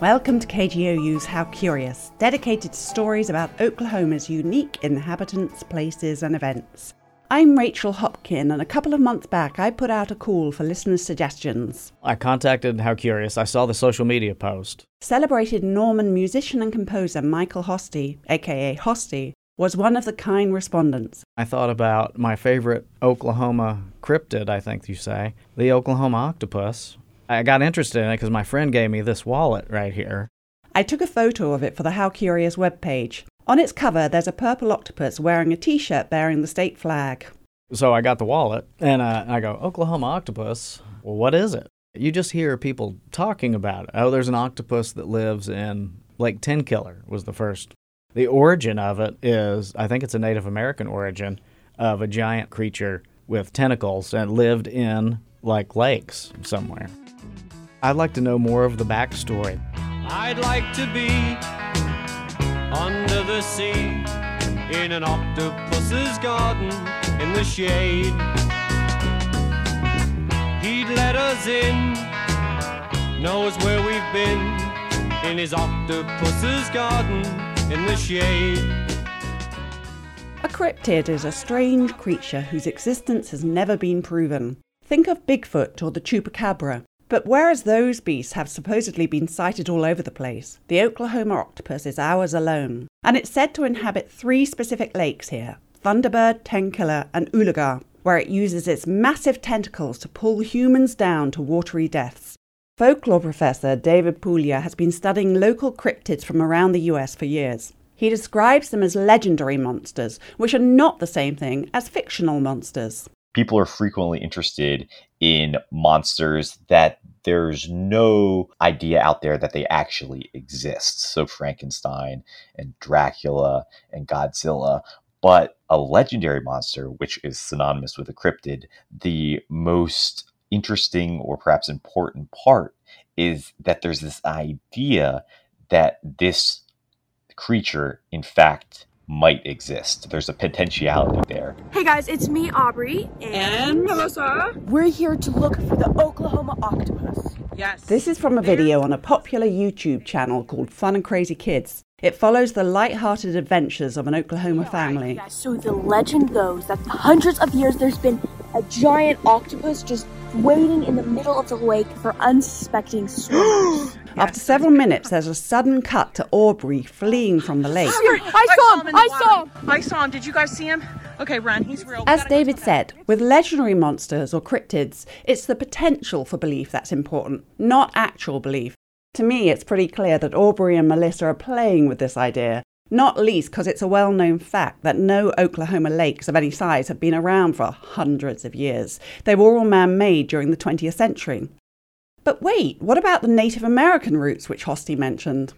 Welcome to KGOU's How Curious, dedicated to stories about Oklahoma's unique inhabitants, places, and events. I'm Rachel Hopkin, and a couple of months back I put out a call for listeners' suggestions. I contacted How Curious. I saw the social media post. Celebrated Norman musician and composer Michael Hosty, aka Hosty, was one of the kind respondents. I thought about my favorite Oklahoma cryptid, I think you say, the Oklahoma octopus. I got interested in it because my friend gave me this wallet right here. I took a photo of it for the How Curious webpage. On its cover, there's a purple octopus wearing a t shirt bearing the state flag. So I got the wallet and uh, I go, Oklahoma octopus? Well, what is it? You just hear people talking about it. Oh, there's an octopus that lives in Lake Tenkiller, was the first. The origin of it is, I think it's a Native American origin, of a giant creature with tentacles and lived in like lakes somewhere. I'd like to know more of the backstory. I'd like to be under the sea in an octopus's garden in the shade. He'd let us in, knows where we've been in his octopus's garden in the shade. A cryptid is a strange creature whose existence has never been proven. Think of Bigfoot or the Chupacabra. But whereas those beasts have supposedly been sighted all over the place, the Oklahoma octopus is ours alone. And it's said to inhabit three specific lakes here Thunderbird, Tenkiller, and Oologah, where it uses its massive tentacles to pull humans down to watery deaths. Folklore professor David Puglia has been studying local cryptids from around the US for years. He describes them as legendary monsters, which are not the same thing as fictional monsters people are frequently interested in monsters that there's no idea out there that they actually exist. So Frankenstein and Dracula and Godzilla. But a legendary monster, which is synonymous with a cryptid, the most interesting or perhaps important part is that there's this idea that this creature, in fact, might exist. There's a potentiality there. Hey guys, it's me, Aubrey. And, Melissa. We're here to look for the Oklahoma octopus. Yes. This is from a video on a popular YouTube channel called Fun and Crazy Kids. It follows the light-hearted adventures of an Oklahoma family. So the legend goes that for hundreds of years there's been a giant octopus just waiting in the middle of the lake for unsuspecting swimmers. After several minutes, there's a sudden cut to Aubrey fleeing from the lake. I saw him! I saw him! I saw him. Did you guys see him? Okay, run. He's real. As David said, with legendary monsters or cryptids, it's the potential for belief that's important, not actual belief. To me, it's pretty clear that Aubrey and Melissa are playing with this idea, not least because it's a well known fact that no Oklahoma lakes of any size have been around for hundreds of years. They were all man made during the 20th century. But wait, what about the Native American roots which Hosty mentioned?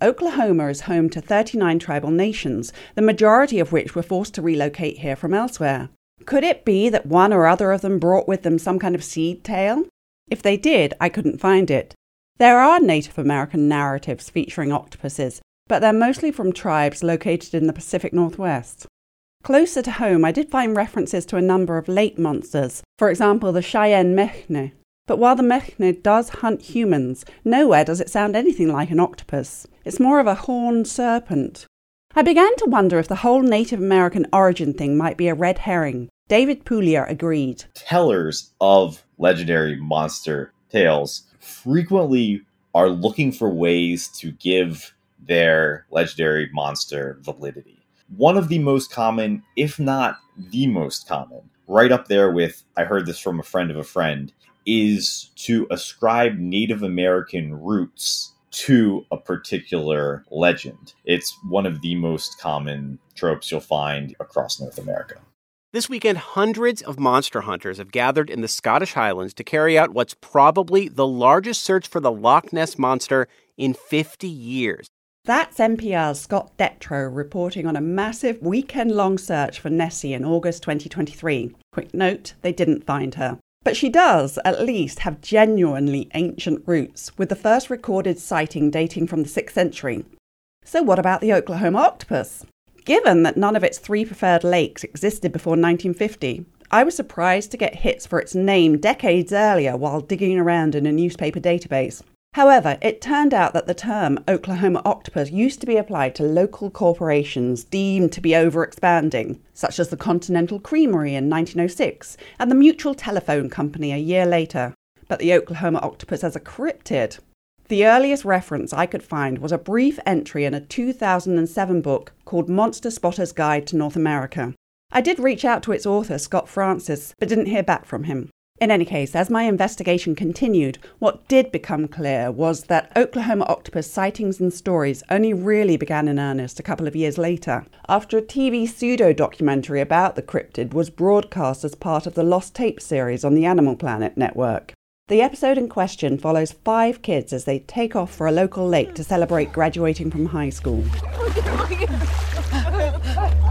Oklahoma is home to 39 tribal nations, the majority of which were forced to relocate here from elsewhere. Could it be that one or other of them brought with them some kind of seed tale? If they did, I couldn't find it. There are Native American narratives featuring octopuses, but they're mostly from tribes located in the Pacific Northwest. Closer to home, I did find references to a number of lake monsters, for example, the Cheyenne Mechne, but while the Mechne does hunt humans, nowhere does it sound anything like an octopus. It's more of a horned serpent. I began to wonder if the whole Native American origin thing might be a red herring. David Puglia agreed. Tellers of legendary monster tales frequently are looking for ways to give their legendary monster validity. One of the most common, if not the most common, right up there with I heard this from a friend of a friend, is to ascribe Native American roots to a particular legend. It's one of the most common tropes you'll find across North America. This weekend, hundreds of monster hunters have gathered in the Scottish Highlands to carry out what's probably the largest search for the Loch Ness Monster in 50 years. That's NPR's Scott Detrow reporting on a massive weekend long search for Nessie in August 2023. Quick note they didn't find her. But she does, at least, have genuinely ancient roots, with the first recorded sighting dating from the 6th century. So, what about the Oklahoma octopus? Given that none of its three preferred lakes existed before 1950, I was surprised to get hits for its name decades earlier while digging around in a newspaper database. However, it turned out that the term Oklahoma octopus used to be applied to local corporations deemed to be overexpanding, such as the Continental Creamery in 1906 and the Mutual Telephone Company a year later. But the Oklahoma octopus as a cryptid the earliest reference I could find was a brief entry in a 2007 book called Monster Spotter's Guide to North America. I did reach out to its author, Scott Francis, but didn't hear back from him. In any case, as my investigation continued, what did become clear was that Oklahoma octopus sightings and stories only really began in earnest a couple of years later, after a TV pseudo documentary about the cryptid was broadcast as part of the Lost Tape series on the Animal Planet network. The episode in question follows five kids as they take off for a local lake to celebrate graduating from high school.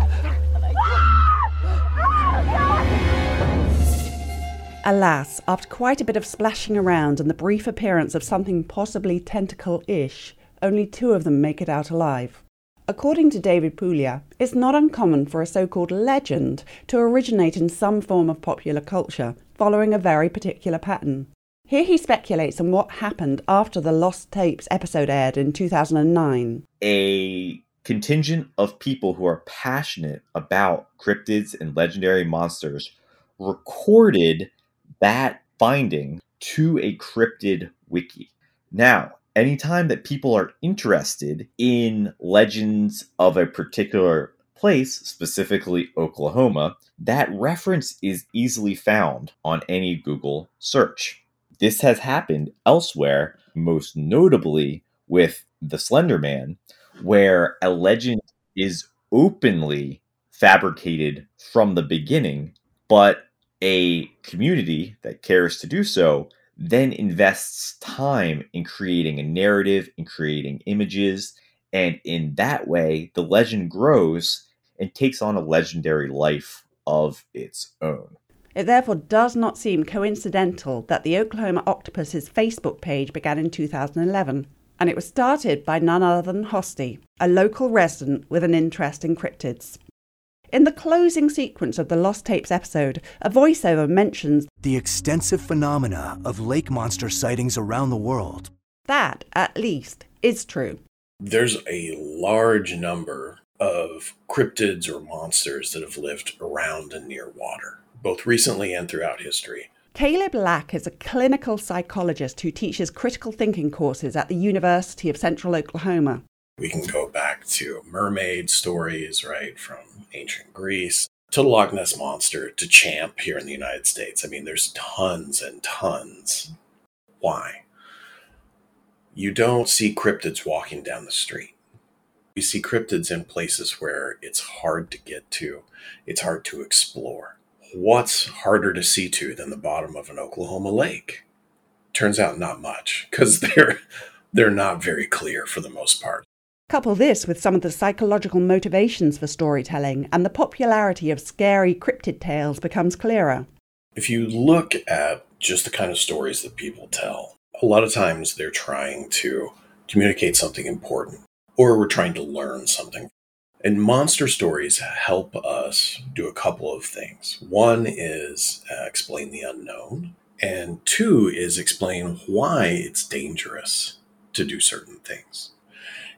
Alas, after quite a bit of splashing around and the brief appearance of something possibly tentacle ish, only two of them make it out alive. According to David Puglia, it's not uncommon for a so called legend to originate in some form of popular culture, following a very particular pattern. Here he speculates on what happened after the Lost Tapes episode aired in 2009. A contingent of people who are passionate about cryptids and legendary monsters recorded that finding to a cryptid wiki. Now, anytime that people are interested in legends of a particular place, specifically Oklahoma, that reference is easily found on any Google search. This has happened elsewhere, most notably with the Slender Man, where a legend is openly fabricated from the beginning, but a community that cares to do so then invests time in creating a narrative, in creating images, and in that way, the legend grows and takes on a legendary life of its own. It therefore does not seem coincidental that the Oklahoma Octopus's Facebook page began in 2011, and it was started by none other than Hosty, a local resident with an interest in cryptids. In the closing sequence of the Lost Tapes episode, a voiceover mentions the extensive phenomena of lake monster sightings around the world. That, at least, is true. There's a large number of cryptids or monsters that have lived around and near water both recently and throughout history. Caleb Lack is a clinical psychologist who teaches critical thinking courses at the University of Central Oklahoma. We can go back to mermaid stories, right, from ancient Greece to the Loch Ness Monster to Champ here in the United States. I mean, there's tons and tons. Why? You don't see cryptids walking down the street. You see cryptids in places where it's hard to get to, it's hard to explore what's harder to see to than the bottom of an Oklahoma lake? Turns out not much because they're they're not very clear for the most part. Couple this with some of the psychological motivations for storytelling, and the popularity of scary cryptid tales becomes clearer. If you look at just the kind of stories that people tell, a lot of times they're trying to communicate something important, or we're trying to learn something and monster stories help us do a couple of things. One is uh, explain the unknown, and two is explain why it's dangerous to do certain things.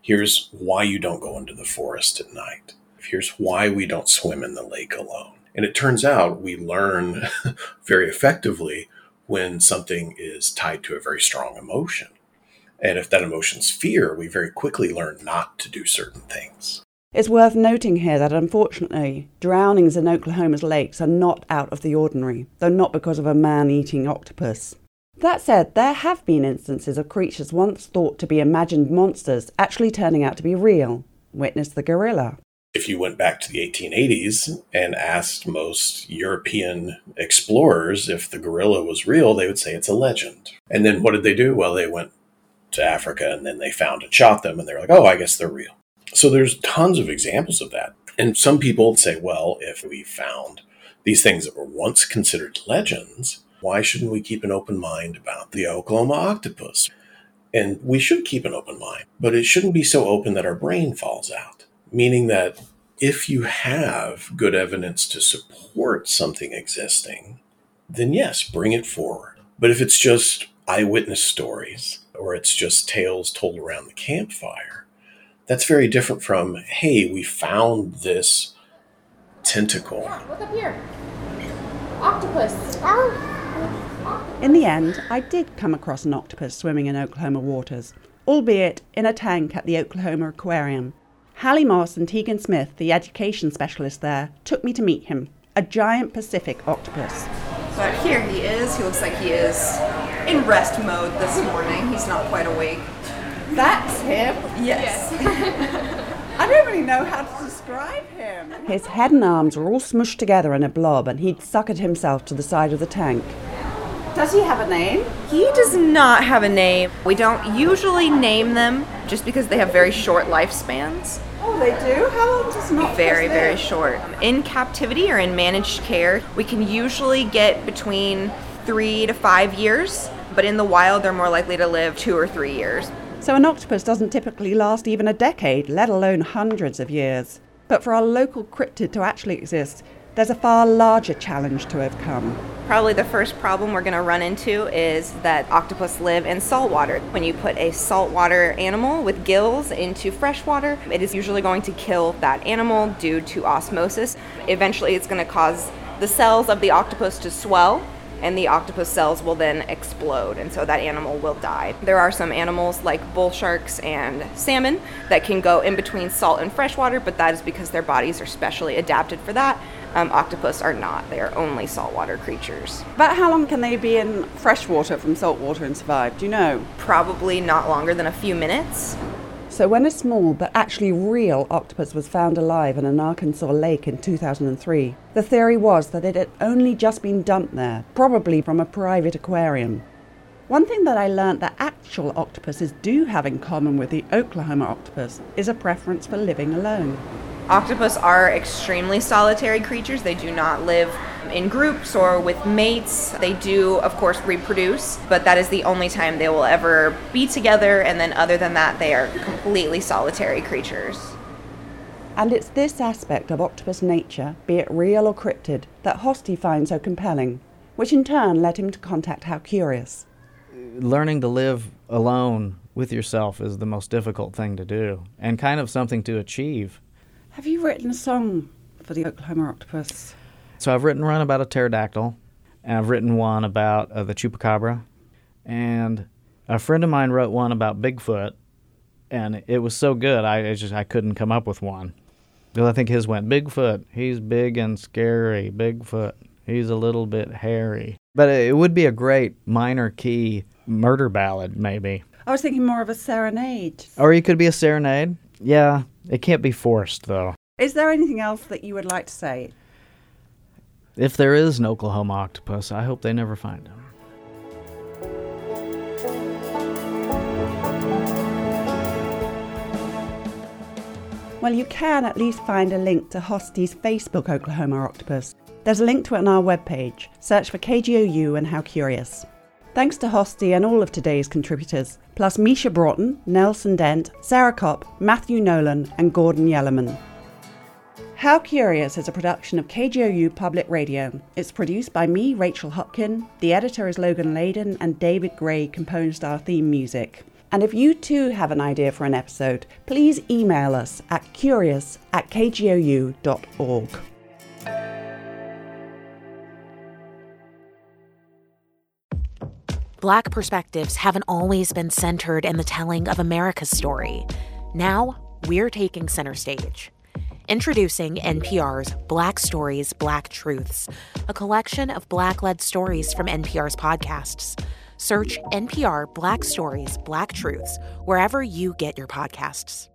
Here's why you don't go into the forest at night. Here's why we don't swim in the lake alone. And it turns out we learn very effectively when something is tied to a very strong emotion. And if that emotion's fear, we very quickly learn not to do certain things. It's worth noting here that unfortunately, drownings in Oklahoma's lakes are not out of the ordinary, though not because of a man eating octopus. That said, there have been instances of creatures once thought to be imagined monsters actually turning out to be real. Witness the gorilla. If you went back to the 1880s and asked most European explorers if the gorilla was real, they would say it's a legend. And then what did they do? Well, they went to Africa and then they found and shot them, and they're like, oh, I guess they're real. So there's tons of examples of that. And some people say, well, if we found these things that were once considered legends, why shouldn't we keep an open mind about the Oklahoma octopus? And we should keep an open mind, but it shouldn't be so open that our brain falls out. Meaning that if you have good evidence to support something existing, then yes, bring it forward. But if it's just eyewitness stories or it's just tales told around the campfire. That's very different from, hey, we found this tentacle. Yeah, Look up here. Octopus. In the end, I did come across an octopus swimming in Oklahoma waters, albeit in a tank at the Oklahoma Aquarium. Hallie Moss and Tegan Smith, the education specialist there, took me to meet him, a giant Pacific octopus. So here he is. He looks like he is in rest mode this morning. He's not quite awake. That's him? Yes. I don't really know how to describe him. His head and arms were all smushed together in a blob, and he'd suckered himself to the side of the tank. Does he have a name? He does not have a name. We don't usually name them just because they have very short lifespans. Oh, they do? How long does an octopus Very, live? very short. In captivity or in managed care, we can usually get between three to five years, but in the wild, they're more likely to live two or three years. So an octopus doesn't typically last even a decade, let alone hundreds of years. But for our local cryptid to actually exist, there's a far larger challenge to overcome. Probably the first problem we're going to run into is that octopus live in salt water. When you put a saltwater animal with gills into fresh water, it is usually going to kill that animal due to osmosis. Eventually, it's going to cause the cells of the octopus to swell. And the octopus cells will then explode, and so that animal will die. There are some animals like bull sharks and salmon that can go in between salt and freshwater, but that is because their bodies are specially adapted for that. Um, octopus are not, they are only saltwater creatures. About how long can they be in fresh water from saltwater and survive? Do you know? Probably not longer than a few minutes. So, when a small but actually real octopus was found alive in an Arkansas lake in 2003, the theory was that it had only just been dumped there, probably from a private aquarium. One thing that I learnt that actual octopuses do have in common with the Oklahoma octopus is a preference for living alone. Octopus are extremely solitary creatures. They do not live in groups or with mates. They do, of course, reproduce, but that is the only time they will ever be together, and then other than that, they are completely solitary creatures. And it's this aspect of octopus nature, be it real or cryptid, that Hosty finds so compelling, which in turn led him to contact How Curious. Learning to live alone with yourself is the most difficult thing to do, and kind of something to achieve. Have you written a song for the Oklahoma octopus? So I've written one about a pterodactyl, and I've written one about uh, the chupacabra, and a friend of mine wrote one about Bigfoot, and it was so good I, I just I couldn't come up with one. Because I think his went Bigfoot. He's big and scary. Bigfoot. He's a little bit hairy. But it would be a great minor key murder ballad, maybe. I was thinking more of a serenade. Or he could be a serenade. Yeah, it can't be forced though. Is there anything else that you would like to say? If there is an Oklahoma octopus, I hope they never find him. Well, you can at least find a link to Hosty's Facebook Oklahoma Octopus. There's a link to it on our webpage. Search for KGOU and How Curious. Thanks to Hosty and all of today's contributors, plus Misha Broughton, Nelson Dent, Sarah Kopp, Matthew Nolan, and Gordon Yellerman. How Curious is a production of KGOU Public Radio. It's produced by me, Rachel Hopkin. The editor is Logan Layden, and David Gray composed our theme music. And if you too have an idea for an episode, please email us at curious at kgou.org. Black perspectives haven't always been centered in the telling of America's story. Now, we're taking center stage. Introducing NPR's Black Stories, Black Truths, a collection of Black led stories from NPR's podcasts. Search NPR Black Stories, Black Truths wherever you get your podcasts.